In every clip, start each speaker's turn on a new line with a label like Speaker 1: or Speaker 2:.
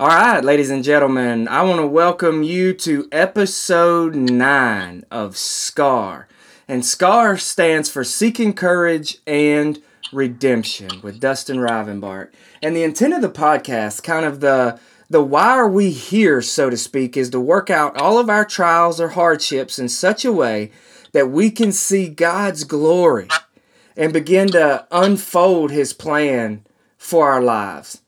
Speaker 1: All right, ladies and gentlemen, I want to welcome you to episode 9 of SCAR. And SCAR stands for Seeking Courage and Redemption with Dustin Rivenbark. And the intent of the podcast, kind of the the why are we here, so to speak, is to work out all of our trials or hardships in such a way that we can see God's glory and begin to unfold his plan for our lives.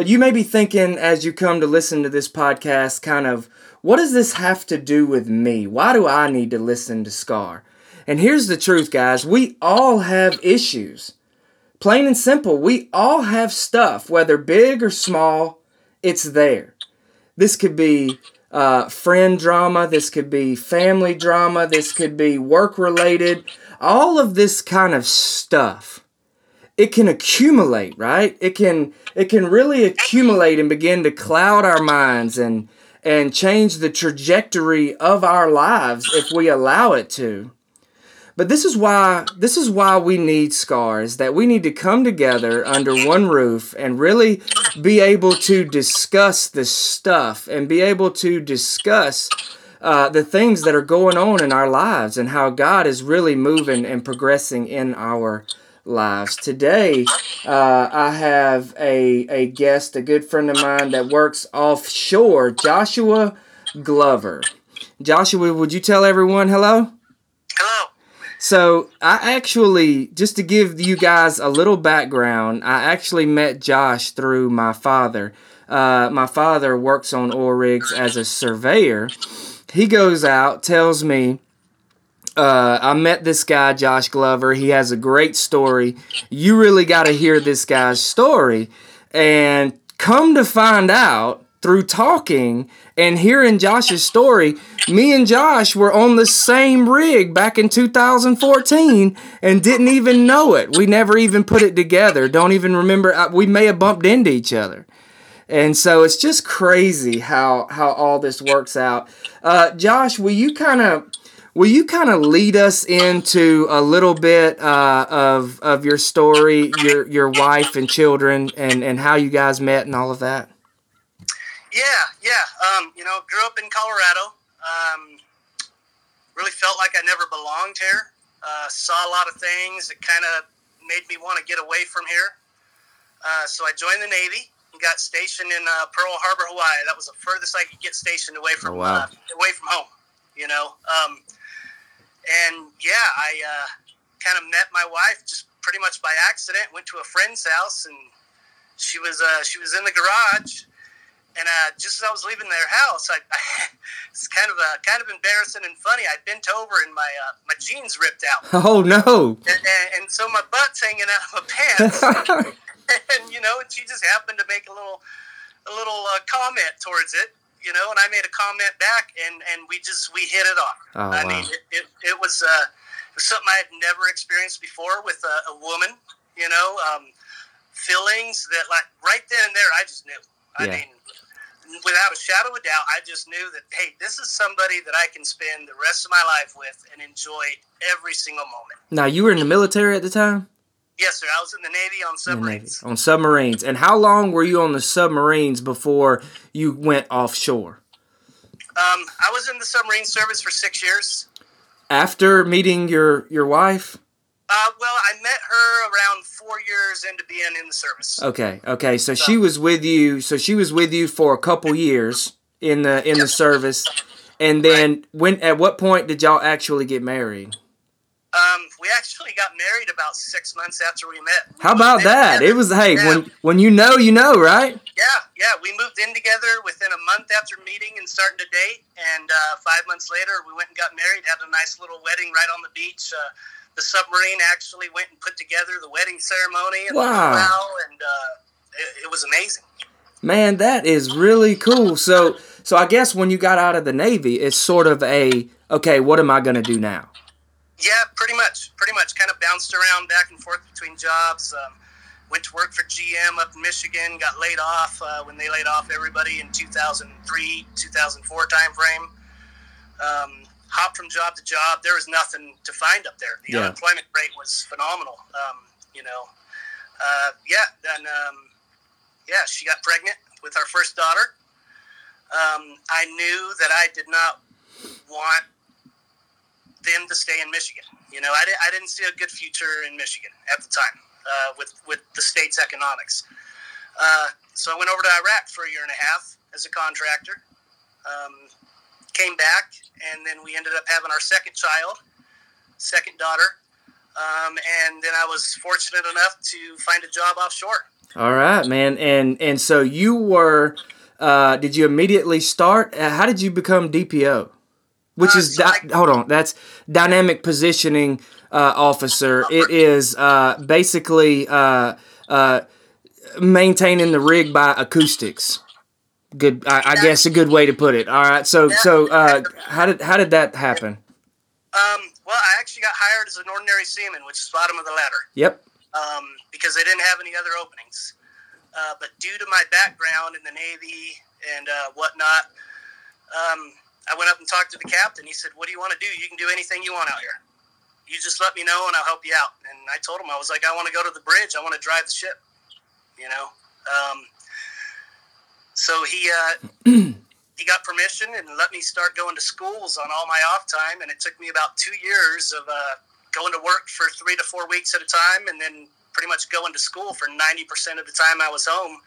Speaker 1: But you may be thinking as you come to listen to this podcast, kind of, what does this have to do with me? Why do I need to listen to Scar? And here's the truth, guys we all have issues. Plain and simple, we all have stuff, whether big or small, it's there. This could be uh, friend drama, this could be family drama, this could be work related, all of this kind of stuff it can accumulate, right? It can it can really accumulate and begin to cloud our minds and and change the trajectory of our lives if we allow it to. But this is why this is why we need scars that we need to come together under one roof and really be able to discuss this stuff and be able to discuss uh, the things that are going on in our lives and how God is really moving and progressing in our lives. Today, uh, I have a, a guest, a good friend of mine that works offshore, Joshua Glover. Joshua, would you tell everyone hello?
Speaker 2: Hello.
Speaker 1: So, I actually, just to give you guys a little background, I actually met Josh through my father. Uh, my father works on oil rigs as a surveyor. He goes out, tells me, uh, I met this guy, Josh Glover. He has a great story. You really got to hear this guy's story. And come to find out through talking and hearing Josh's story, me and Josh were on the same rig back in 2014 and didn't even know it. We never even put it together. Don't even remember. Uh, we may have bumped into each other. And so it's just crazy how how all this works out. Uh, Josh, will you kind of Will you kind of lead us into a little bit uh, of of your story, your your wife and children, and and how you guys met and all of that?
Speaker 2: Yeah, yeah. Um, you know, grew up in Colorado. Um, really felt like I never belonged here. Uh, saw a lot of things that kind of made me want to get away from here. Uh, so I joined the Navy and got stationed in uh, Pearl Harbor, Hawaii. That was the furthest I could get stationed away from oh, wow. Uh, away from home. You know, um, and yeah, I uh, kind of met my wife just pretty much by accident. Went to a friend's house, and she was uh, she was in the garage. And uh, just as I was leaving their house, I, I it's kind of uh, kind of embarrassing and funny. I bent over and my uh, my jeans ripped out.
Speaker 1: Oh no!
Speaker 2: And, and, and so my butt's hanging out of my pants. and you know, and she just happened to make a little a little uh, comment towards it you know, and I made a comment back, and and we just we hit it off.
Speaker 1: Oh,
Speaker 2: I
Speaker 1: wow.
Speaker 2: mean, it, it, it was uh, something I had never experienced before with a, a woman. You know, um, feelings that like right then and there, I just knew. I
Speaker 1: yeah.
Speaker 2: mean, without a shadow of a doubt, I just knew that hey, this is somebody that I can spend the rest of my life with and enjoy every single moment.
Speaker 1: Now, you were in the military at the time.
Speaker 2: Yes, sir. I was in the Navy on submarines.
Speaker 1: Navy. On submarines. And how long were you on the submarines before you went offshore?
Speaker 2: Um, I was in the submarine service for six years.
Speaker 1: After meeting your your wife?
Speaker 2: Uh, well, I met her around four years into being in the service.
Speaker 1: Okay, okay. So, so she was with you. So she was with you for a couple years in the in yep. the service, and then right. when? At what point did y'all actually get married?
Speaker 2: Um, we actually got married about six months after we met. We
Speaker 1: How about that? Together. It was hey yeah. when when you know you know right?
Speaker 2: Yeah, yeah. We moved in together within a month after meeting and starting to date, and uh, five months later we went and got married. Had a nice little wedding right on the beach. Uh, the submarine actually went and put together the wedding ceremony and
Speaker 1: wow,
Speaker 2: and uh, it, it was amazing.
Speaker 1: Man, that is really cool. So so I guess when you got out of the Navy, it's sort of a okay. What am I going to do now?
Speaker 2: Yeah, pretty much. Pretty much. Kind of bounced around back and forth between jobs. Um, went to work for GM up in Michigan. Got laid off uh, when they laid off everybody in 2003, 2004 timeframe. Um, hopped from job to job. There was nothing to find up there. The yeah. unemployment rate was phenomenal. Um, you know, uh, yeah. Then, um, yeah, she got pregnant. with our first daughter. Um, I knew that I did not want them to stay in Michigan. You know, I, di- I didn't see a good future in Michigan at the time uh, with, with the state's economics. Uh, so I went over to Iraq for a year and a half as a contractor. Um, came back, and then we ended up having our second child, second daughter. Um, and then I was fortunate enough to find a job offshore.
Speaker 1: All right, man. And and so you were. Uh, did you immediately start? Uh, how did you become DPO? Which
Speaker 2: Uh,
Speaker 1: is
Speaker 2: so
Speaker 1: di-
Speaker 2: I-
Speaker 1: hold on. That's dynamic positioning uh, officer. It is uh, basically uh, uh, maintaining the rig by acoustics. Good. I, I guess a good way to put it. All right. So so uh, how did how did that happen?
Speaker 2: Um, well, I actually got hired as an ordinary seaman, which is bottom of the ladder,
Speaker 1: Yep.
Speaker 2: um, because they didn't have any other openings. Uh, but due to my background in the Navy and uh, whatnot, um, I went up and talked to the captain. He said, "What do you want to do? You can do anything you want out here. You just let me know, and I'll help you out." And I told him, I was like, "I want to go to the bridge. I want to drive the ship." You know. Um, so he uh, he got permission and let me start going to schools on all my off time, and it took me about two years of uh, going to work for three to four weeks at a time, and then pretty much going to school for ninety percent of the time I was home.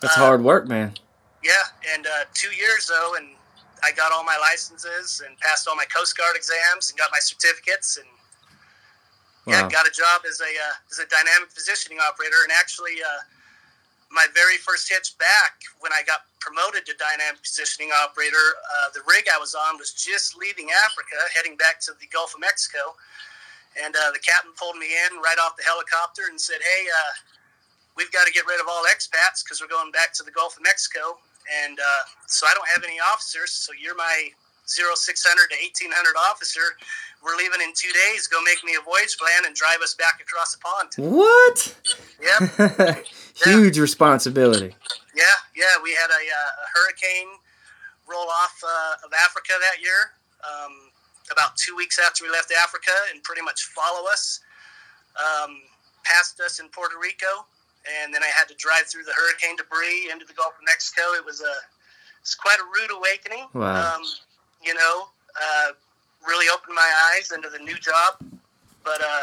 Speaker 1: That's
Speaker 2: Uh,
Speaker 1: hard work, man.
Speaker 2: Yeah, and uh, two years though, and I got all my licenses and passed all my Coast Guard exams and got my certificates and yeah,
Speaker 1: Wow.
Speaker 2: got a job as a uh, as a dynamic positioning operator. And actually, uh, my very first hitch back when I got promoted to dynamic positioning operator, uh, the rig I was on was just leaving Africa, heading back to the Gulf of Mexico. And uh, the captain pulled me in right off the helicopter and said, "Hey, uh, we've got to get rid of all expats because we're going back to the Gulf of Mexico. And uh, so I don't have any officers. So you're my 0600 to 1800 officer. We're leaving in two days. Go make me a voyage plan and drive us back across the pond.
Speaker 1: What?
Speaker 2: Yep.
Speaker 1: Huge responsibility.
Speaker 2: Yeah, yeah. We had a, uh, a hurricane roll off uh, of Africa that year, um, about two weeks after we left Africa, and pretty much follow us um, past us in Puerto Rico. And then I had to drive through the hurricane debris into the Gulf of Mexico. It was a it's quite a rude awakening.
Speaker 1: Wow.
Speaker 2: Um, you know, uh, really opened my eyes into the new job, but uh,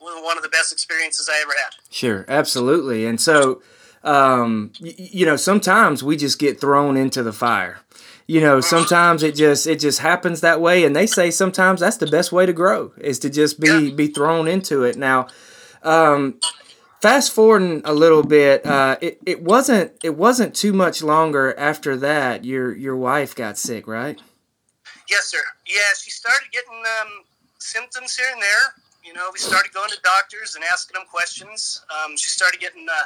Speaker 2: one of the best experiences I ever had.
Speaker 1: Sure, absolutely. And so, um, y- you know, sometimes we just get thrown into the fire. You know, sometimes it just it just happens that way, and they say sometimes that's the best way to grow is to just be
Speaker 2: Yeah.
Speaker 1: be thrown into it. Now, um, fast forwarding a little bit, uh, it, it wasn't it wasn't too much longer after that. Your your wife got sick, right?
Speaker 2: Yes, sir. Yeah, she started getting um, symptoms here and there. You know, we started going to doctors and asking them questions. Um, she started getting uh,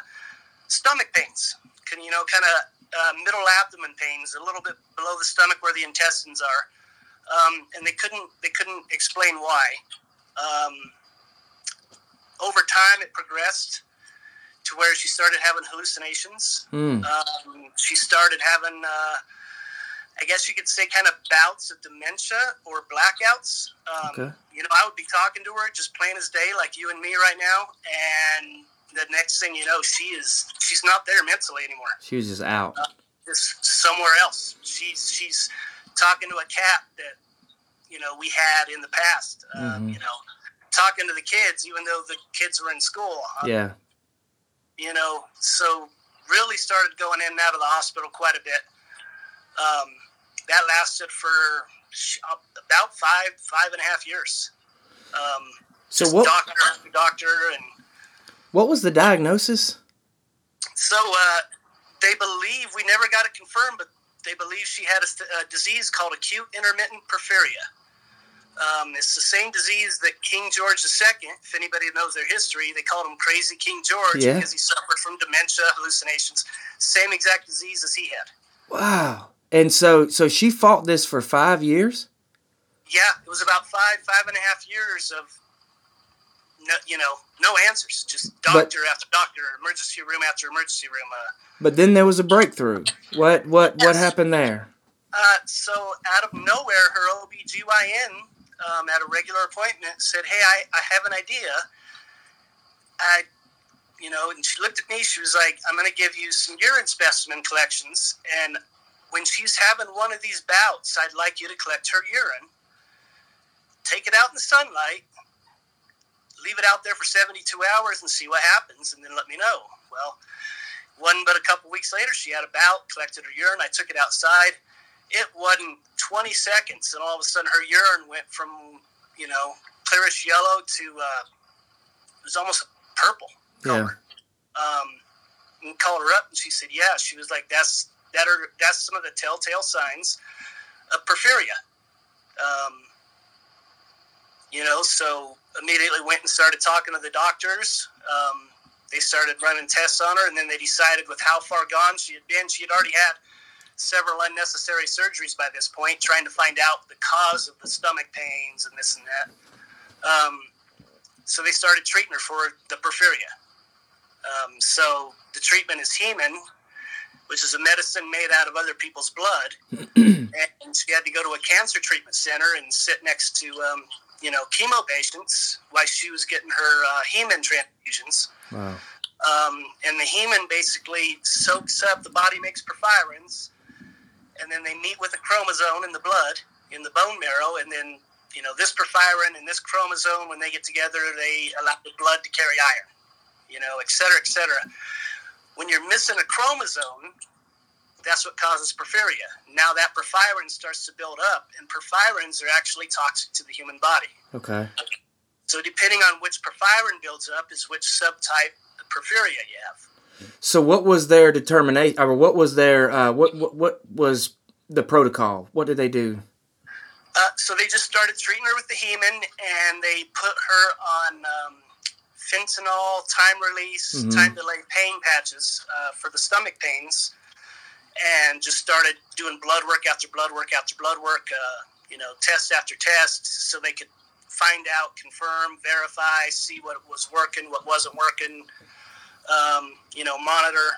Speaker 2: stomach pains, can you know, kind of uh, middle abdomen pains, a little bit below the stomach where the intestines are, um, and they couldn't they couldn't explain why. Um, over time, it progressed to where she started having hallucinations.
Speaker 1: Hmm.
Speaker 2: Um, she started having, uh, I guess you could say, kind of bouts of dementia or blackouts. Um,
Speaker 1: Okay.
Speaker 2: You know, I would be talking to her just plain as day, like you and me right now, and the next thing you know, she is she's not there mentally anymore.
Speaker 1: She was just out.
Speaker 2: Just somewhere else. She's she's talking to a cat that you know we had in the past. Um,
Speaker 1: Mhm.
Speaker 2: You know, talking to the kids, even though the kids were in school.
Speaker 1: Yeah.
Speaker 2: you know, so really started going in and out of the hospital quite a bit. Um, that lasted for about five, five and a half years. Um,
Speaker 1: So what
Speaker 2: doctor after doctor, and
Speaker 1: what was the diagnosis?
Speaker 2: so uh, they believe we never got it confirmed, but they believe she had a, a disease called acute intermittent porphyria. Um, it's the same disease that King George II, if anybody knows their history, they called him Crazy King George
Speaker 1: Yeah.
Speaker 2: because he suffered from dementia, hallucinations, same exact disease as he had.
Speaker 1: Wow. And so so she fought this for five years.
Speaker 2: Yeah, it was about five, five and a half years of, no, you know, no answers, just
Speaker 1: But-
Speaker 2: doctor after doctor, emergency room after emergency room. Uh,
Speaker 1: But then there was a breakthrough. What what what happened there?
Speaker 2: Uh, so out of nowhere, her OBGYN um, at a regular appointment said, "Hey, I, I have an idea. I you know, and she looked at me. She was like, "I'm going to give you some urine specimen collections, and when she's having one of these bouts, I'd like you to collect her urine, take it out in the sunlight, leave it out there for 72 hours, and see what happens, and then let me know." Well, one but a couple weeks later, she had a bout, collected her urine. I took it outside. It wasn't 20 seconds, and all of a sudden, her urine went from you know clearish yellow to uh, it was almost purple color.
Speaker 1: Yeah.
Speaker 2: Um, and called her up, and she said, "Yeah." She was like, "That's that are that's some of the telltale signs of porphyria." Um, you know, so immediately went and started talking to the doctors. Um, they started running tests on her, and then they decided with how far gone she had been, she had already had several unnecessary surgeries by this point, trying to find out the cause of the stomach pains and this and that. Um, so they started treating her for the porphyria. Um, so the treatment is hemin, which is a medicine made out of other people's blood, and she had to go to a cancer treatment center and sit next to um, you know chemo patients while she was getting her uh, hemin transfusions.
Speaker 1: Wow.
Speaker 2: Um, and the hemin basically soaks up the body makes porphyrins, and then they meet with a chromosome in the blood in the bone marrow, and then you know this porphyrin and this chromosome when they get together, they allow the blood to carry iron, you know, et cetera, et cetera. When you're missing a chromosome, that's what causes porphyria. Now that porphyrin starts to build up, and porphyrins are actually toxic to the human body.
Speaker 1: Okay.
Speaker 2: So depending on which porphyrin builds up is which subtype of porphyria you have.
Speaker 1: So what was their determination, or what was their uh, what, what what was the protocol? What did they do?
Speaker 2: Uh, so they just started treating her with the hemin, and they put her on um, fentanyl, time release,
Speaker 1: Mhm.
Speaker 2: time delay pain patches uh, for the stomach pains, and just started doing blood work after blood work after blood work, uh, you know, test after test, so they could find out, confirm, verify, see what was working, what wasn't working, um, you know, monitor.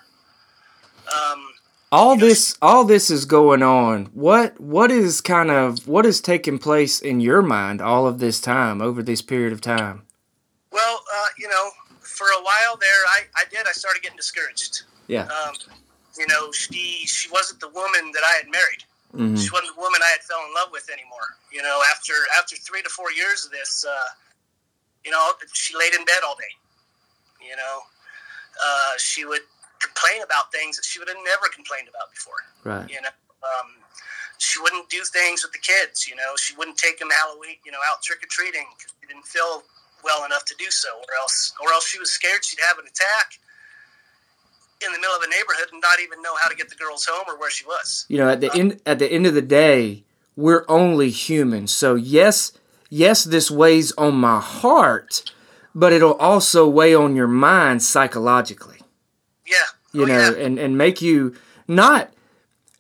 Speaker 2: Um,
Speaker 1: All this all this is going on. What what is kind of what is taking place in your mind all of this time over this period of time?
Speaker 2: Well, uh, you know, for a while there, I, I did. I started getting discouraged.
Speaker 1: Yeah.
Speaker 2: Um, you know, she she wasn't the woman that I had married.
Speaker 1: hmm
Speaker 2: She wasn't the woman I had fell in love with anymore. You know, after after three to four years of this, uh, you know, she laid in bed all day. You know, uh, she would complain about things that she would have never complained about before.
Speaker 1: Right.
Speaker 2: You know, um, she wouldn't do things with the kids. You know, she wouldn't take them Halloween, you know, out trick or treating because she didn't feel well enough to do so, or else, or else she was scared she'd have an attack in the middle of a neighborhood and not even know how to get the girls home or where she was.
Speaker 1: You know, at the end at the end of the day, we're only human. So yes, yes, this weighs on my heart, but it'll also weigh on your mind psychologically.
Speaker 2: Yeah,
Speaker 1: You
Speaker 2: Oh,
Speaker 1: know,
Speaker 2: yeah.
Speaker 1: and and make you not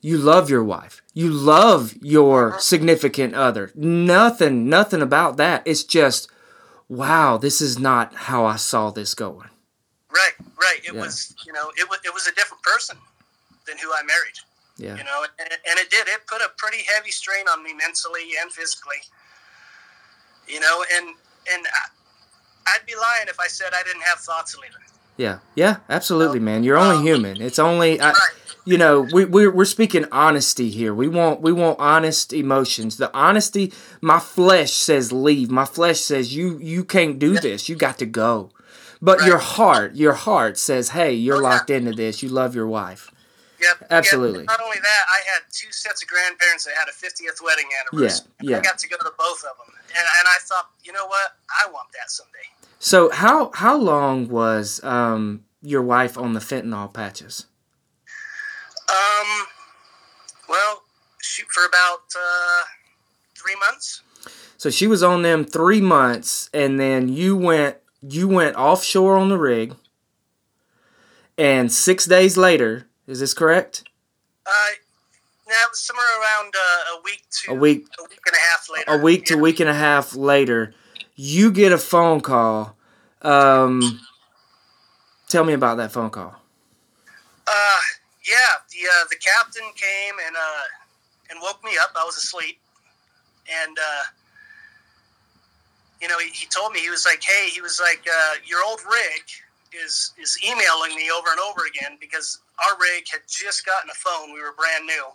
Speaker 1: you love your wife. You love your uh-huh. significant other. Nothing nothing about that. It's just wow, this is not how I saw this going.
Speaker 2: Right, right. It
Speaker 1: Yeah.
Speaker 2: was, you know, it was it was a different person than who I married.
Speaker 1: Yeah.
Speaker 2: You know, and, and it did. It put a pretty heavy strain on me mentally and physically. You know, and and I, I'd be lying if I said I didn't have thoughts leaving.
Speaker 1: Yeah. Yeah, absolutely, man. You're only
Speaker 2: Um,
Speaker 1: human. It's only I,
Speaker 2: Right.
Speaker 1: you know we we're, we're speaking honesty here we want we want honest emotions the honesty my flesh says leave my flesh says you you can't do this you got to go but your heart your heart says hey you're locked into this you love your wife
Speaker 2: Yep.
Speaker 1: Absolutely.
Speaker 2: Yep. Not only that, I had two sets of grandparents that had a 50th wedding anniversary.
Speaker 1: Yeah, yeah.
Speaker 2: I got to go to both of them, and, and I thought, you know what? I want that someday.
Speaker 1: so how how long was um your wife on the fentanyl patches
Speaker 2: Um, well, shoot for about uh, three months.
Speaker 1: so she was on them three months and then you went you went offshore on the rig and six days later is this correct
Speaker 2: Uh, now it was somewhere around uh, a week to
Speaker 1: A week-
Speaker 2: a week and a half later.
Speaker 1: a week to
Speaker 2: Yeah.
Speaker 1: week and a half later, you get a phone call. Um, tell me about that phone call.
Speaker 2: Uh, yeah, the uh, the captain came and uh, and woke me up. I was asleep, and uh, you know he, he told me he was like, hey, he was like, uh, your old rig is is emailing me over and over again because our rig had just gotten a phone. We were brand new,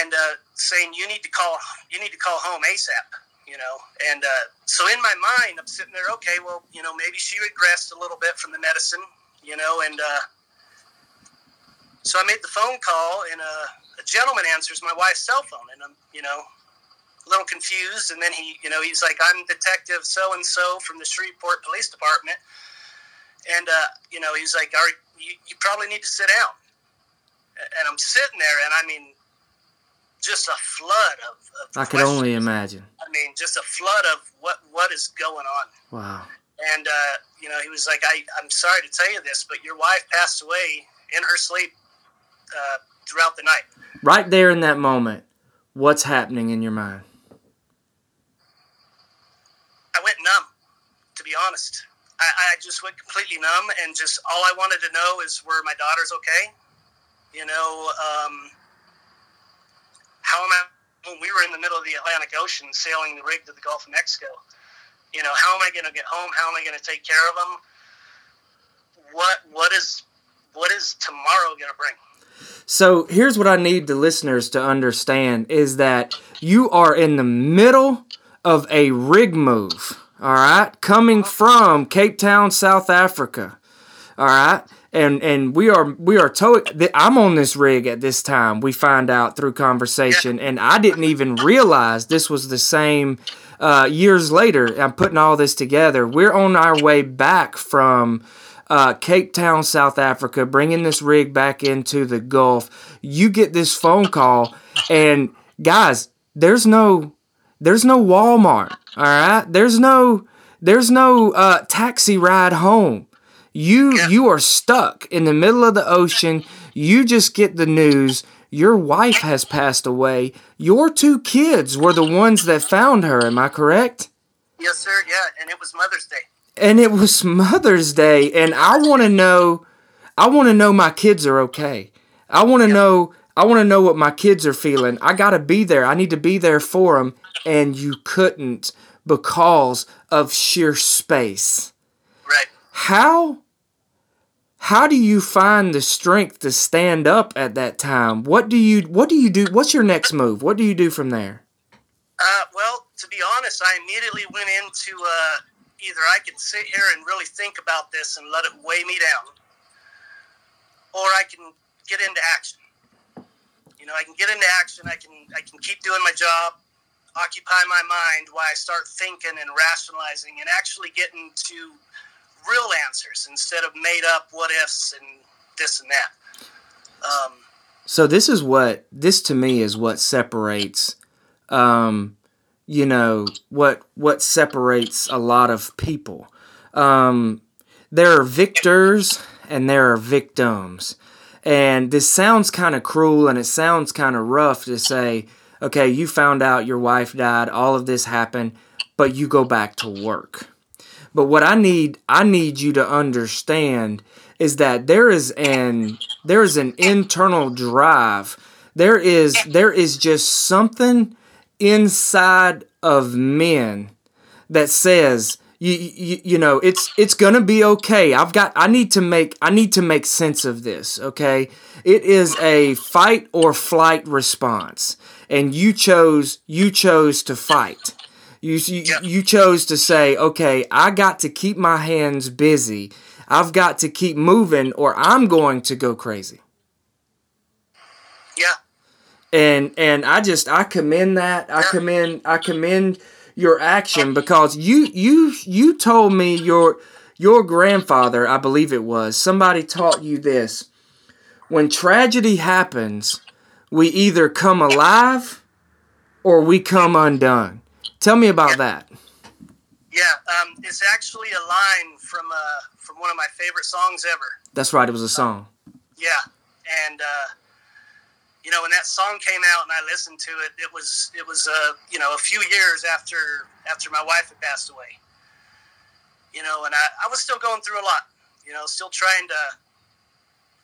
Speaker 2: and uh, saying you need to call you need to call home ASAP. You know, and uh, so in my mind, I'm sitting there. Okay, well, you know, maybe she regressed a little bit from the medicine. You know, and uh, so I made the phone call, and uh, a gentleman answers my wife's cell phone, and I'm, you know, a little confused. And then he, you know, he's like, "I'm Detective so and so from the Shreveport Police Department," and uh, you know, he's like, "Are you, you probably need to sit down?" And I'm sitting there, and I mean, just a flood of. of
Speaker 1: I could only imagine.
Speaker 2: I mean, just a flood of what what is going on.
Speaker 1: Wow.
Speaker 2: And uh, you know, he was like, I, "I'm sorry to tell you this, but your wife passed away in her sleep uh, throughout the night."
Speaker 1: Right there in that moment, what's happening in your mind?
Speaker 2: I went numb, to be honest. I, I just went completely numb, and just all I wanted to know is were my daughters okay? You know, um, how am I? When we were in the middle of the Atlantic Ocean sailing the rig to the Gulf of Mexico, you know, how am I going to get home? How am I going to take care of them? What what is what is tomorrow going to bring?
Speaker 1: So here's what I need the listeners to understand is that you are in the middle of a rig move, all right, coming from Cape Town, South Africa, all right, and and we are we are totally. I'm on this rig at this time. We find out through conversation, and I didn't even realize this was the same. Uh, years later, I'm putting all this together. We're on our way back from uh, Cape Town, South Africa, bringing this rig back into the Gulf. You get this phone call, and guys, there's no, there's no Walmart. All right, there's no, there's no uh, taxi ride home. You
Speaker 2: Yeah.
Speaker 1: you are stuck in the middle of the ocean. You just get the news. Your wife has passed away. Your two kids were the ones that found her. Am I correct?
Speaker 2: Yes, sir. Yeah, and it was Mother's Day.
Speaker 1: and it was Mother's Day, and I want to know, I want to know my kids are okay. I want to know, I want to know what my kids are feeling. I gotta be there. I need to be there for them, and you couldn't because of sheer space.
Speaker 2: Right.
Speaker 1: How? How do you find the strength to stand up at that time? What do you What do you do? What's your next move? What do you do from there?
Speaker 2: Uh, well, to be honest, I immediately went into uh, either I can sit here and really think about this and let it weigh me down, or I can get into action. You know, I can get into action. I can I can keep doing my job, occupy my mind while I start thinking and rationalizing and actually getting to real answers instead of made up what ifs and this and that. Um,
Speaker 1: So this is what this to me is what separates um you know what what separates a lot of people. Um there are victors and there are victims. And this sounds kind of cruel and it sounds kind of rough to say, okay, you found out your wife died, all of this happened, but you go back to work. But what I need I need you to understand is that there is an there is an internal drive. There is there is just something inside of men that says you, you you know it's it's gonna be okay. I've got I need to make I need to make sense of this. Okay, it is a fight or flight response, and you chose you chose to fight. You, you, you chose to say, okay, I got to keep my hands busy. I've got to keep moving or I'm going to go crazy.
Speaker 2: yeah,
Speaker 1: And and I just I commend that. I commend I commend your action because you you you told me your your grandfather, I believe it was, somebody taught you this. When tragedy happens, we either come alive or we come undone. Tell me about that.
Speaker 2: yeah. Um, it's actually a line from uh, from one of my favorite songs ever.
Speaker 1: That's right, it was a song.
Speaker 2: Yeah, and uh, you know when that song came out and I listened to it, it was it was uh, you know a few years after after my wife had passed away. You know, and I, I was still going through a lot. You know, still trying to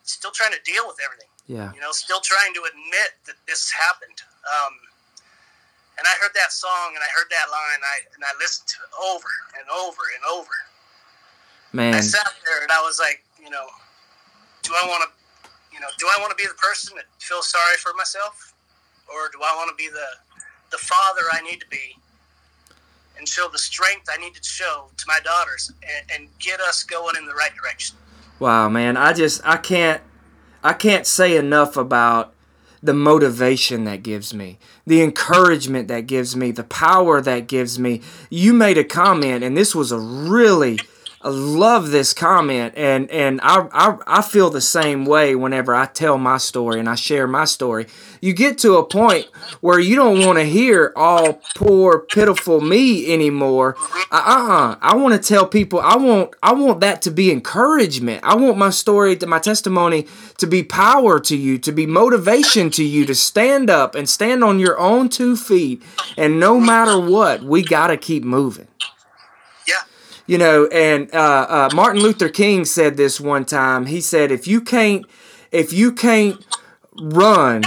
Speaker 2: still trying to deal with everything.
Speaker 1: Yeah.
Speaker 2: You know, still trying to admit that this happened. Um, and I heard that song and I heard that line, I and I listened to it over and over and over.
Speaker 1: Man.
Speaker 2: I sat there and I was like, you know, do I want to, you know, do I want to be the person that feels sorry for myself, or do I want to be the the father I need to be and show the strength I need to show to my daughters and, and get us going in the right direction?
Speaker 1: Wow, man, I just I can't I can't say enough about the motivation that gives me, the encouragement that gives me, the power that gives me. You made a comment, and this was a really I love this comment, and and I, I I feel the same way whenever I tell my story and I share my story. You get to a point where you don't want to hear all poor, pitiful me anymore. Uh uh I want to tell people. I want I want that to be encouragement. I want my story, to my testimony, to be power to you, to be motivation to you, to stand up and stand on your own two feet. And no matter what, we gotta keep moving you know and uh, uh, martin luther king said this one time. He said if you can't if you can't run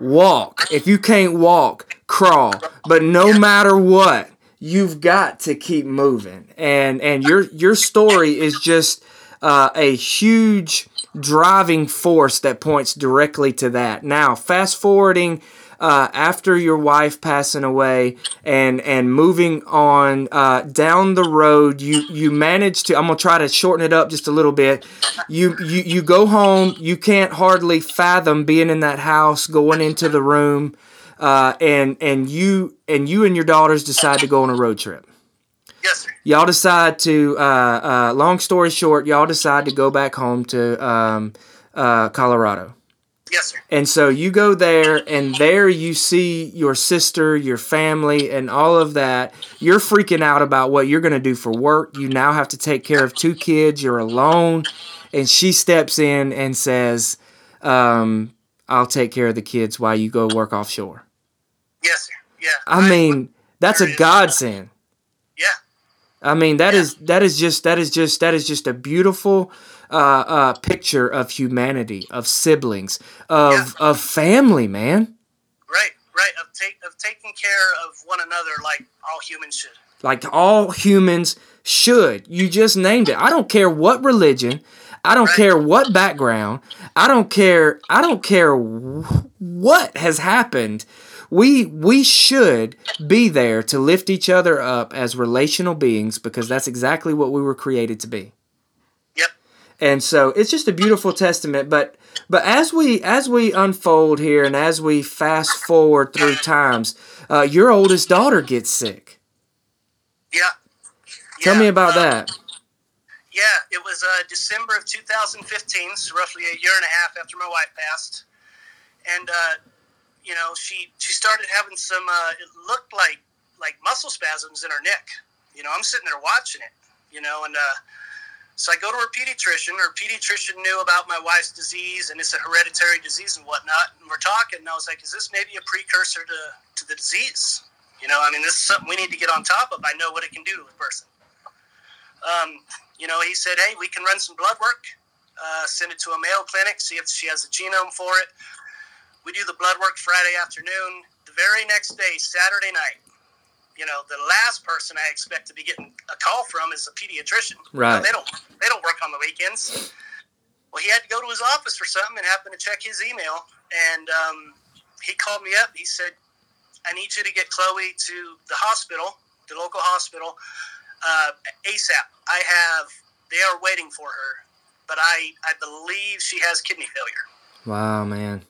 Speaker 1: walk. If you can't walk crawl. But no matter what you've got to keep moving. And and your your story is just uh, a huge driving force that points directly to that. Now fast forwarding uh, after your wife passing away and and moving on uh, down the road you you manage to i'm gonna try to shorten it up just a little bit. You you you go home you can't hardly fathom being in that house going into the room uh, and and you and you and your daughters decide to go on a road trip.
Speaker 2: Yes sir.
Speaker 1: y'all decide to uh, uh, long story short y'all decide to go back home to um, uh, colorado
Speaker 2: Yes, sir.
Speaker 1: and so you go there, and there you see your sister, your family, and all of that. You're freaking out about what you're going to do for work. You now have to take care of two kids. You're alone. And she steps in and says, um, I'll take care of the kids while you go work offshore.
Speaker 2: Yes, sir. Yeah.
Speaker 1: I mean, that's a godsend.
Speaker 2: Yeah.
Speaker 1: I mean, that is that is just that is just that is just a beautiful uh, uh, picture of humanity, of siblings, of
Speaker 2: Yeah.
Speaker 1: of family, man.
Speaker 2: Right, right. Of take of taking care of one another like all humans should.
Speaker 1: like all humans should. You just named it. I don't care what religion. I don't
Speaker 2: Right.
Speaker 1: care what background. I don't care. I don't care wh- what has happened. We we should be there to lift each other up as relational beings because that's exactly what we were created to be. And so it's just a beautiful testament. But but as we as we unfold here and as we fast forward through times, uh, your oldest daughter gets sick.
Speaker 2: Yeah.
Speaker 1: Tell
Speaker 2: Yeah,
Speaker 1: me about
Speaker 2: um,
Speaker 1: that.
Speaker 2: Yeah, it was uh, December of 2015, so roughly a year and a half after my wife passed, and uh, you know she she started having some. Uh, it looked like like muscle spasms in her neck. You know, I'm sitting there watching it. You know, and uh, so I go to her pediatrician. Her pediatrician knew about my wife's disease and it's a hereditary disease and whatnot. And we're talking, and I was like, "Is this maybe a precursor to to the disease?" You know, I mean, this is something we need to get on top of. I know what it can do to a person. Um, you know, he said, hey, we can run some blood work, uh, send it to a Mayo clinic, see if she has a genome for it. We do the blood work Friday afternoon. The very next day, Saturday night, you know, the last person I expect to be getting a call from is a pediatrician. You know,
Speaker 1: Right.
Speaker 2: they don't they don't work on the weekends. Well, he had to go to his office for something and happened to check his email, and um, he called me up. He said, "I need you to get Chloe to the hospital, the local hospital, uh, ASAP. I have. They are waiting for her, but I I believe she has kidney failure."
Speaker 1: Wow, man.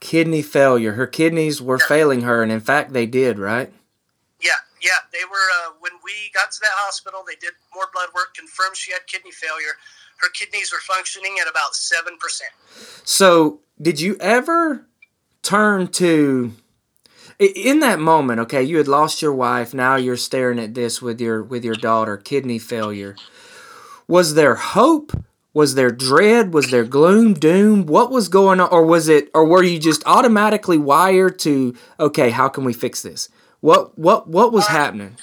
Speaker 1: Kidney failure. Her kidneys were failing her, and in fact, they did, right?
Speaker 2: Yeah. They were uh, when we got to that hospital. They did more blood work, confirmed she had kidney failure. Her kidneys were functioning at about seven percent.
Speaker 1: So, did you ever turn to in that moment? Okay, you had lost your wife. Now you're staring at this with your with your daughter. Kidney failure. Was there hope? Was there dread? Was there gloom, doom? What was going on, or was it, or were you just automatically wired to? Okay, how can we fix this? What what what was happening?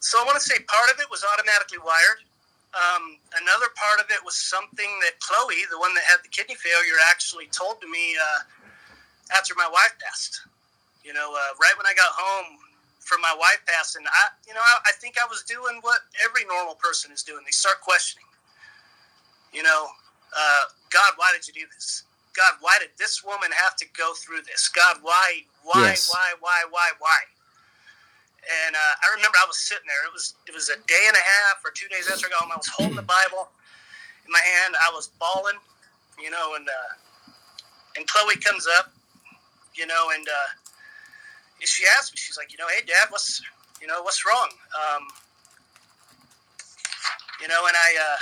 Speaker 2: So I want to say part of it was automatically wired. Um, another part of it was something that Chloe, the one that had the kidney failure, actually told to me uh, after my wife passed. You know, uh, right when I got home from my wife passing, I, you know, I, I think I was doing what every normal person is doing. They start questioning. You know, uh, God, why did you do this? God, why did this woman have to go through this? God, why, why,
Speaker 1: Yes.
Speaker 2: why, why, why, why? And uh, I remember I was sitting there. It was it was a day and a half or two days after I got home. I was holding the Bible in my hand. I was bawling, you know, and uh, and Chloe comes up, you know, and uh, she asked me. She's like, you know, hey, Dad, what's you know what's wrong? Um, you know, and I, uh,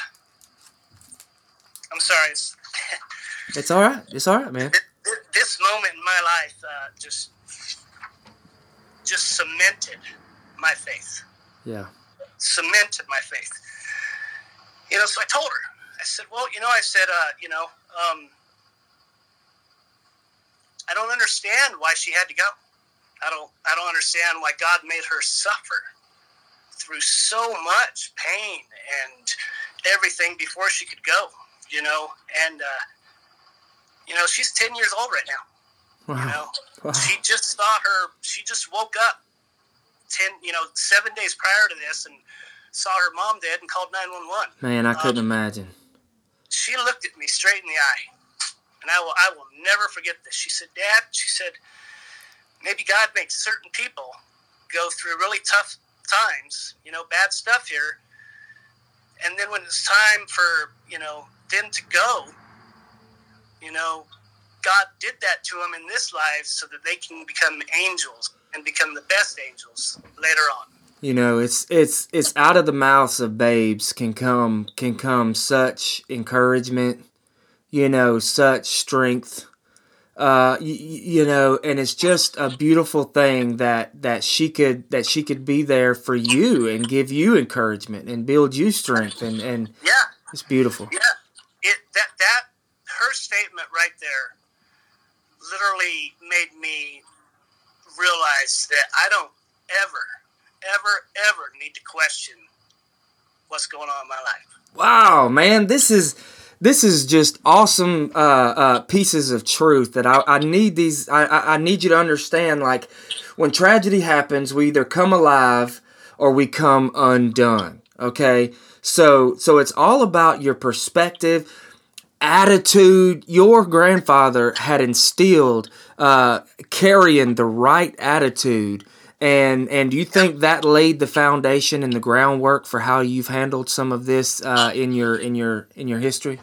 Speaker 2: I'm sorry. It's,
Speaker 1: It's all right. It's all right, man.
Speaker 2: th- th- this moment in my life uh, just just cemented my faith.
Speaker 1: Yeah.
Speaker 2: Cemented my faith. You know, so I told her. I said, "Well, you know," I said, uh, "You know, um, I don't understand why she had to go. I don't. I don't understand why God made her suffer through so much pain and everything before she could go. You know, and uh, you know, she's ten years old right now. You
Speaker 1: Wow.
Speaker 2: know,
Speaker 1: Wow.
Speaker 2: she just saw her. She just woke up ten, you know, seven days prior to this, and saw her mom dead and called nine one one.
Speaker 1: Man, I couldn't um, imagine.
Speaker 2: She looked at me straight in the eye, and I will. I will never forget this. She said, "Dad," she said, "maybe God makes certain people go through really tough times, you know, bad stuff here, and then when it's time for you know them to go, you know." God did that to them in this life so that they can become angels and become the best angels later on.
Speaker 1: You know, it's it's it's out of the mouths of babes can come can come such encouragement, you know, such strength. Uh you, you know, and it's just a beautiful thing that that she could that she could be there for you and give you encouragement and build you strength and and
Speaker 2: Yeah,
Speaker 1: it's beautiful.
Speaker 2: Yeah, it that that her statement right there literally made me realize that I don't ever, ever, ever need to question what's going on in my life.
Speaker 1: Wow, man, this is this is just awesome uh, uh, pieces of truth that I, I need these. I, I need you to understand. Like when tragedy happens, we either come alive or we come undone. Okay, so so it's all about your perspective, attitude. Your grandfather had instilled uh, carrying the right attitude. And and you think that laid the foundation and the groundwork for how you've handled some of this uh, in your in your in your history?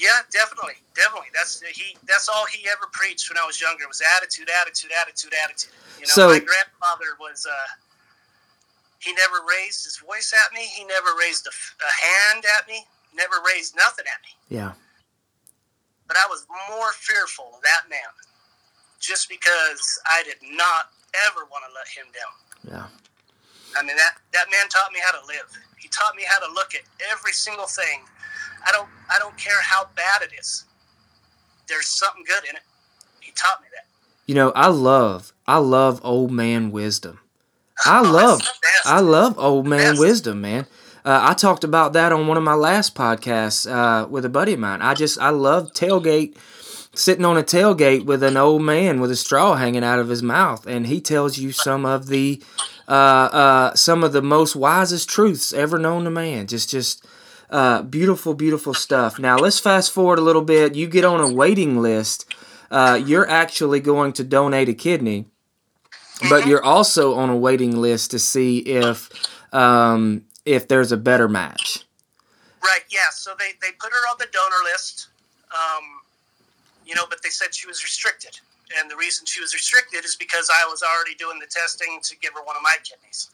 Speaker 2: Yeah, definitely, definitely. That's he. That's all he ever preached when I was younger was attitude, attitude, attitude, attitude. You know,
Speaker 1: So-
Speaker 2: my grandfather was. Uh, he never raised his voice at me. He never raised a hand at me. Never raised nothing at me.
Speaker 1: Yeah,
Speaker 2: but I was more fearful of that man just because I did not ever want to let him down.
Speaker 1: yeah,
Speaker 2: I mean that that man taught me how to live. He taught me how to look at every single thing. I don't I don't care how bad it is. There's something good in it. He taught me that.
Speaker 1: you know I love I love old man wisdom. I
Speaker 2: Oh,
Speaker 1: love. I love old man wisdom, man. Uh, I talked about that on one of my last podcasts uh, with a buddy of mine. I just I love tailgate, sitting on a tailgate with an old man with a straw hanging out of his mouth, and he tells you some of the uh, uh, some of the most wisest truths ever known to man. Just just uh, beautiful, beautiful stuff. Now let's fast forward a little bit. You get on a waiting list. Uh, you're actually going to donate a kidney but you're also on a waiting list to see if um, if there's a better match.
Speaker 2: Right, yeah. So they, they put her on the donor list, um, you know, but they said she was restricted. And the reason she was restricted is because I was already doing the testing to give her one of my kidneys.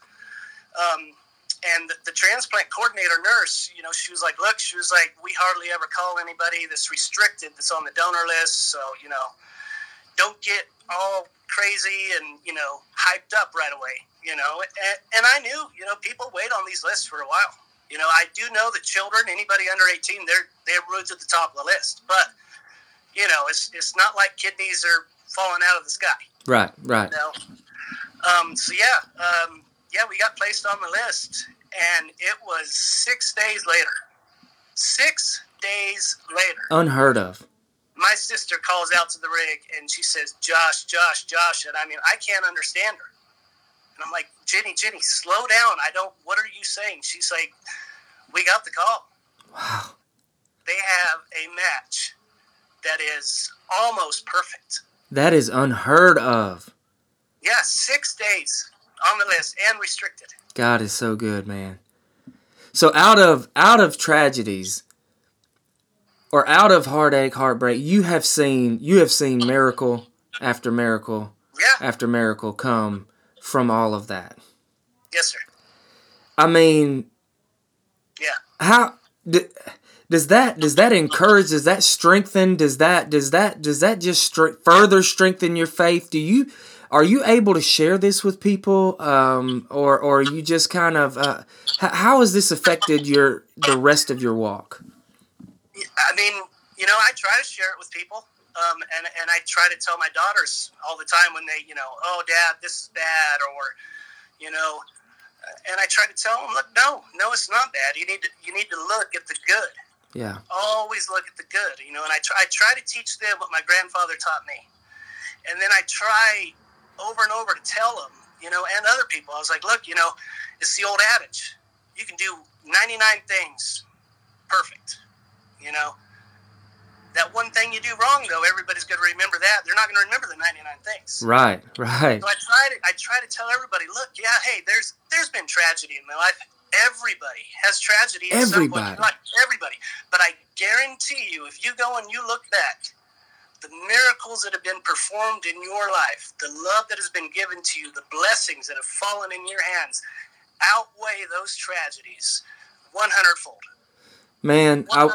Speaker 2: Um, and the, the transplant coordinator nurse, you know, she was like, look, she was like, we hardly ever call anybody that's restricted that's on the donor list. So, you know, don't get all crazy and, you know, hyped up right away, you know. And, and I knew, you know, people wait on these lists for a while. You know, I do know that children, anybody under 18, they're they're roots at the top of the list. But you know, it's it's not like kidneys are falling out of the sky.
Speaker 1: Right, right.
Speaker 2: You know. Um, so yeah, um, yeah, we got placed on the list, and it was six days later. Six days later,
Speaker 1: Unheard of.
Speaker 2: My sister calls out to the rig and she says, "Josh, Josh, Josh," and I mean, I can't understand her. And I'm like, Jenny, Jenny, slow down. I don't, what are you saying? She's like, we got the call.
Speaker 1: Wow.
Speaker 2: They have a match that is almost perfect.
Speaker 1: That is unheard of.
Speaker 2: Yeah, six days on the list and restricted.
Speaker 1: God is so good, man. So out of out of tragedies or out of heartache, heartbreak, you have seen you have seen miracle after miracle
Speaker 2: Yeah.
Speaker 1: after miracle come from all of that.
Speaker 2: Yes, sir.
Speaker 1: I mean,
Speaker 2: Yeah.
Speaker 1: how d- does that does that encourage? Does that strengthen? Does that does that does that just further strengthen your faith? Do you are you able to share this with people, um, or or are you just kind of uh, how has this affected your the rest of your walk?
Speaker 2: I mean, you know, I try to share it with people. Um, and, and I try to tell my daughters all the time when they, you know, oh, dad, this is bad, or, you know, uh, and I try to tell them, look, no, no, it's not bad. You need to, you need to look at the good.
Speaker 1: Yeah,
Speaker 2: Always look at the good, you know. And I try, I try to teach them what my grandfather taught me, and then I try over and over to tell them, you know, and other people. I was like, look, you know, it's the old adage: you can do ninety nine things perfect, you know. That one thing you do wrong, though, everybody's going to remember that. They're not going to remember the 99 things.
Speaker 1: right, right,
Speaker 2: So I try to I try to tell everybody, look, yeah, hey, there's there's been tragedy in my life. Everybody has tragedy. in
Speaker 1: Everybody.
Speaker 2: life. Everybody. But I guarantee you, if you go and you look back, the miracles that have been performed in your life, the love that has been given to you, the blessings that have fallen in your hands, outweigh those tragedies 100 fold.
Speaker 1: Man. I,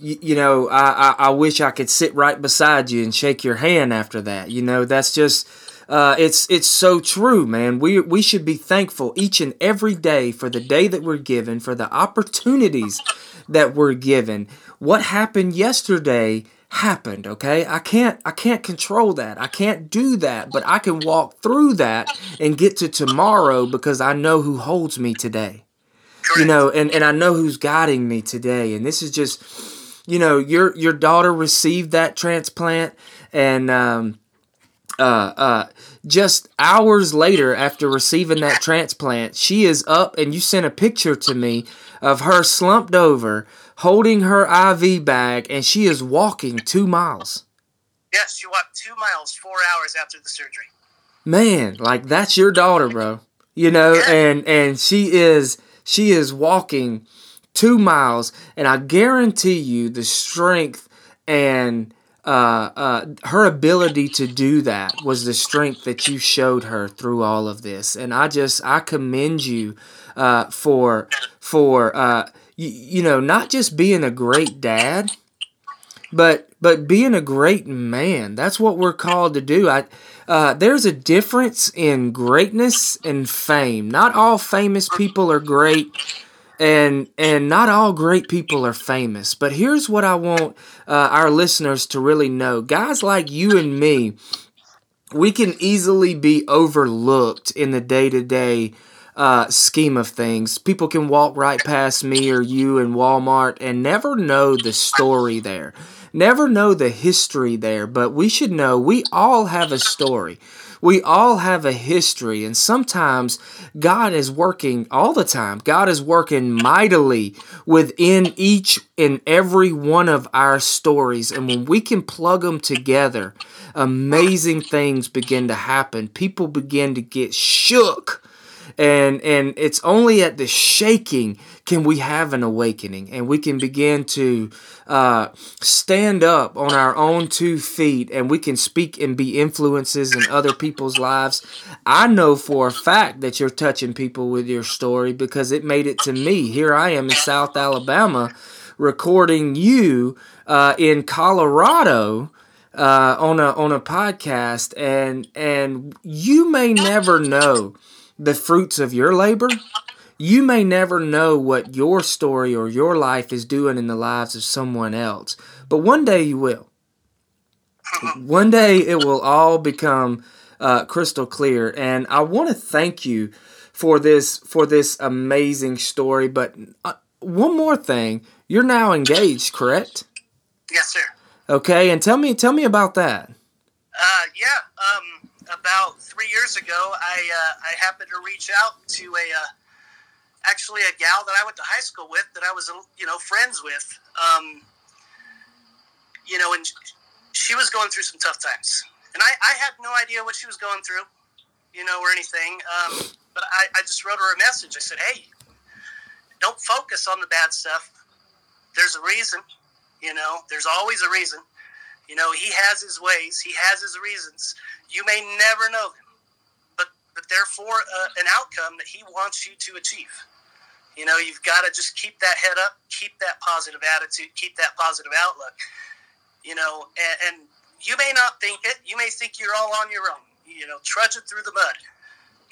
Speaker 1: you, you know, I, I I wish I could sit right beside you and shake your hand after that. You know, that's just uh, it's it's so true, man. We we should be thankful each and every day for the day that we're given, for the opportunities that we're given. What happened yesterday happened, okay? I can't I can't control that. I can't do that, but I can walk through that and get to tomorrow because I know who holds me today you know and, and i know who's guiding me today and this is just you know your your daughter received that transplant and um uh uh just hours later after receiving that transplant she is up and you sent a picture to me of her slumped over holding her iv bag and she is walking two miles
Speaker 2: Yes, you walked two miles, four hours after the surgery.
Speaker 1: man like that's your daughter bro you know
Speaker 2: Yeah.
Speaker 1: and and she is she is walking two miles and i guarantee you the strength and uh, uh, her ability to do that was the strength that you showed her through all of this. And i just i commend you uh, for for uh, you, you know not just being a great dad but but being a great man that's what we're called to do. I uh, there's a difference in greatness and fame. Not all famous people are great and and not all great people are famous. But here's what i want uh, our listeners to really know. Guys like you and me we can easily be overlooked in the day-to-day uh, scheme of things. People can walk right past me or you in walmart and never know the story there never know the history there but we should know we all have a story. We all have a history and sometimes god is working all the time. God is working mightily within each and every one of our stories and when we can plug them together amazing things begin to happen. People begin to get shook and and it's only at the shaking can we have an awakening? And we can begin to uh, stand up on our own two feet and we can speak and be influences in other people's lives. I know for a fact that you're touching people with your story because it made it to me. Here i am in south alabama recording you uh, in colorado uh, on a on a podcast and and you may never know the fruits of your labor you may never know what your story or your life is doing in the lives of someone else but one day you will one day it will all become uh, crystal clear and i want to thank you for this for this amazing story but uh, one more thing you're now engaged correct
Speaker 2: Yes, sir.
Speaker 1: okay and tell me tell me about that
Speaker 2: Uh, yeah. Um, about three years ago, I uh, I happened to reach out to a uh, actually a gal that I went to high school with that I was you know friends with. Um, you know, and she was going through some tough times, and I, I had no idea what she was going through, you know, or anything. Um, but I, I just wrote her a message. I said, "Hey, don't focus on the bad stuff. There's a reason. You know, there's always a reason. You know, he has his ways. He has his reasons. You may never know them, but but therefore uh, an outcome that he wants you to achieve. You know, you've got to just keep that head up, keep that positive attitude, keep that positive outlook. You know, and, and you may not think it. You may think you're all on your own. You know, trudging through the mud.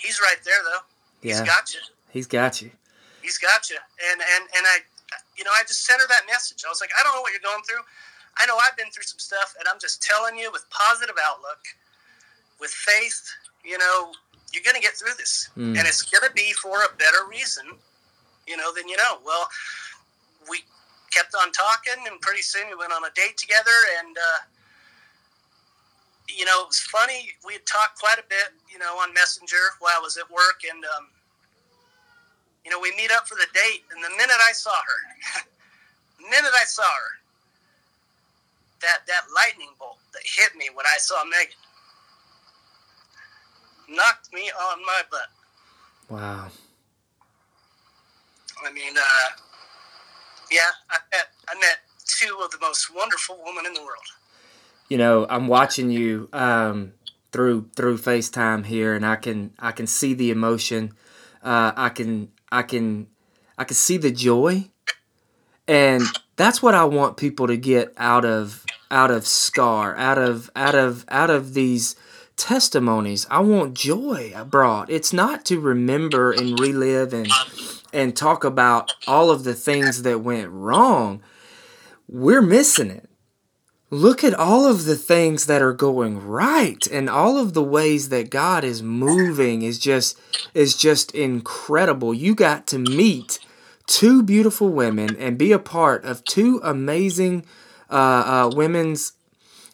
Speaker 2: He's right there though.
Speaker 1: Yeah.
Speaker 2: He's got you.
Speaker 1: He's got you.
Speaker 2: He's got you. And and and I, you know, I just sent her that message. I was like, I don't know what you're going through. I know I've been through some stuff, and I'm just telling you with positive outlook, with faith. You know, you're gonna get through this,
Speaker 1: Mm.
Speaker 2: and it's gonna be for a better reason. You know, then you know. Well, we kept on talking, and pretty soon we went on a date together, and. uh you know, it was funny. We had talked quite a bit, you know, on Messenger while I was at work, and um, you know, we meet up for the date, and the minute I saw her, the minute I saw her, that that lightning bolt that hit me when I saw Megan knocked me on my butt.
Speaker 1: Wow.
Speaker 2: I mean, uh, yeah, I met I met two of the most wonderful women in the world.
Speaker 1: you know i'm watching you um, through through facetime here and i can i can see the emotion. Uh, i can i can i can see the joy. And that's what i want people to get out of out of scar out of out of out of these testimonies. I want joy brought it's not to remember and relive and and talk about all of the things that went wrong we're missing it look at all of the things that are going right and all of the ways that God is moving is just is just incredible. You got to meet two beautiful women and be a part of two amazing uh, uh, women's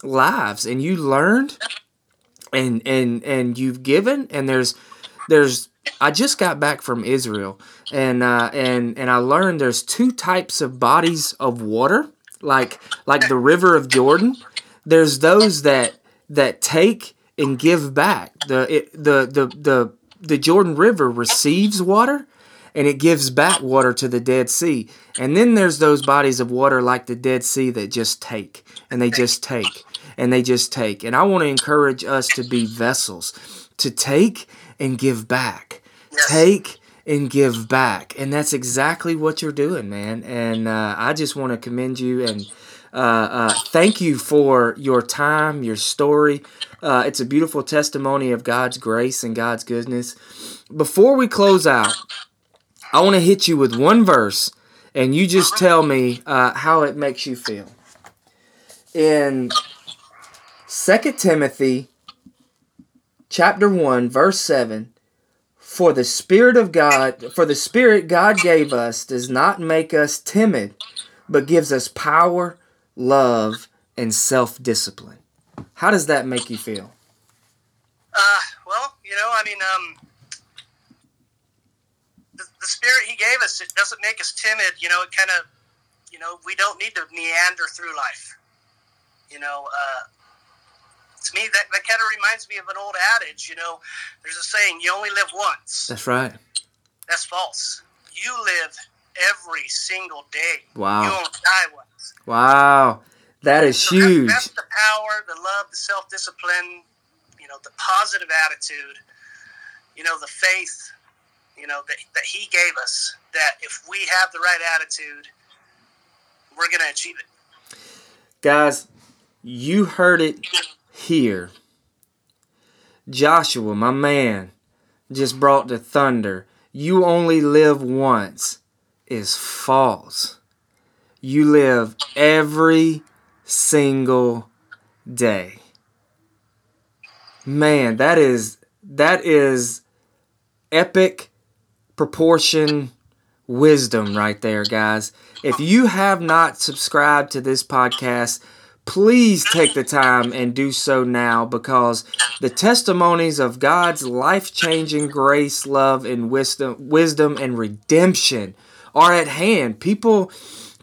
Speaker 1: lives, and you learned and and and you've given and there's there's I just got back from Israel and uh, and and I learned there's two types of bodies of water like like the river of Jordan. There's those that that take and give back. The it, the the the the Jordan River receives water and it gives back water to the Dead Sea. And then there's those bodies of water like the Dead Sea that just take and they just take and they just take. And I want to encourage us to be vessels to take and give back.
Speaker 2: Yes.
Speaker 1: Take and give back. And that's exactly what you're doing, man. And uh, I just want to commend you and uh, uh, thank you for your time, your story. Uh, it's a beautiful testimony of God's grace and God's goodness. Before we close out, I want to hit you with one verse, and you just tell me uh, how it makes you feel. In 2 Timothy chapter 1, verse 7, for the Spirit of God, for the Spirit God gave us does not make us timid, but gives us power, love, and self discipline. How does that make you feel?
Speaker 2: Uh, well, you know, I mean, um, the, the spirit he gave us, it doesn't make us timid. You know, it kind of, you know, we don't need to meander through life. You know, uh, to me, that, that kind of reminds me of an old adage. You know, there's a saying, you only live once.
Speaker 1: That's right.
Speaker 2: That's false. You live every single day.
Speaker 1: Wow.
Speaker 2: You won't die once.
Speaker 1: Wow. That is
Speaker 2: So that-
Speaker 1: huge.
Speaker 2: that's the power, the love, the self discipline, you know, the positive attitude, you know, the faith, you know, that, that He gave us. That if we have the right attitude, we're going to achieve it.
Speaker 1: Guys, you heard it here. Joshua, my man, just brought the thunder. You only live once is false. You live every single day. Man, that is that is epic proportion wisdom right there, guys. If you have not subscribed to this podcast, please take the time and do so now because the testimonies of God's life-changing grace, love and wisdom, wisdom and redemption are at hand. People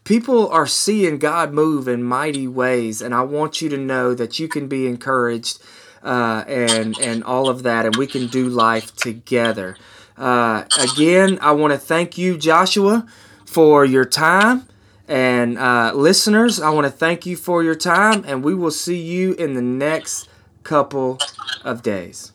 Speaker 1: people are seeing God move in mighty ways and I want you to know that you can be encouraged uh, and and all of that and we can do life together. Uh, again, I want to thank you Joshua for your time and uh, listeners, I want to thank you for your time, and we will see you in the next couple of days.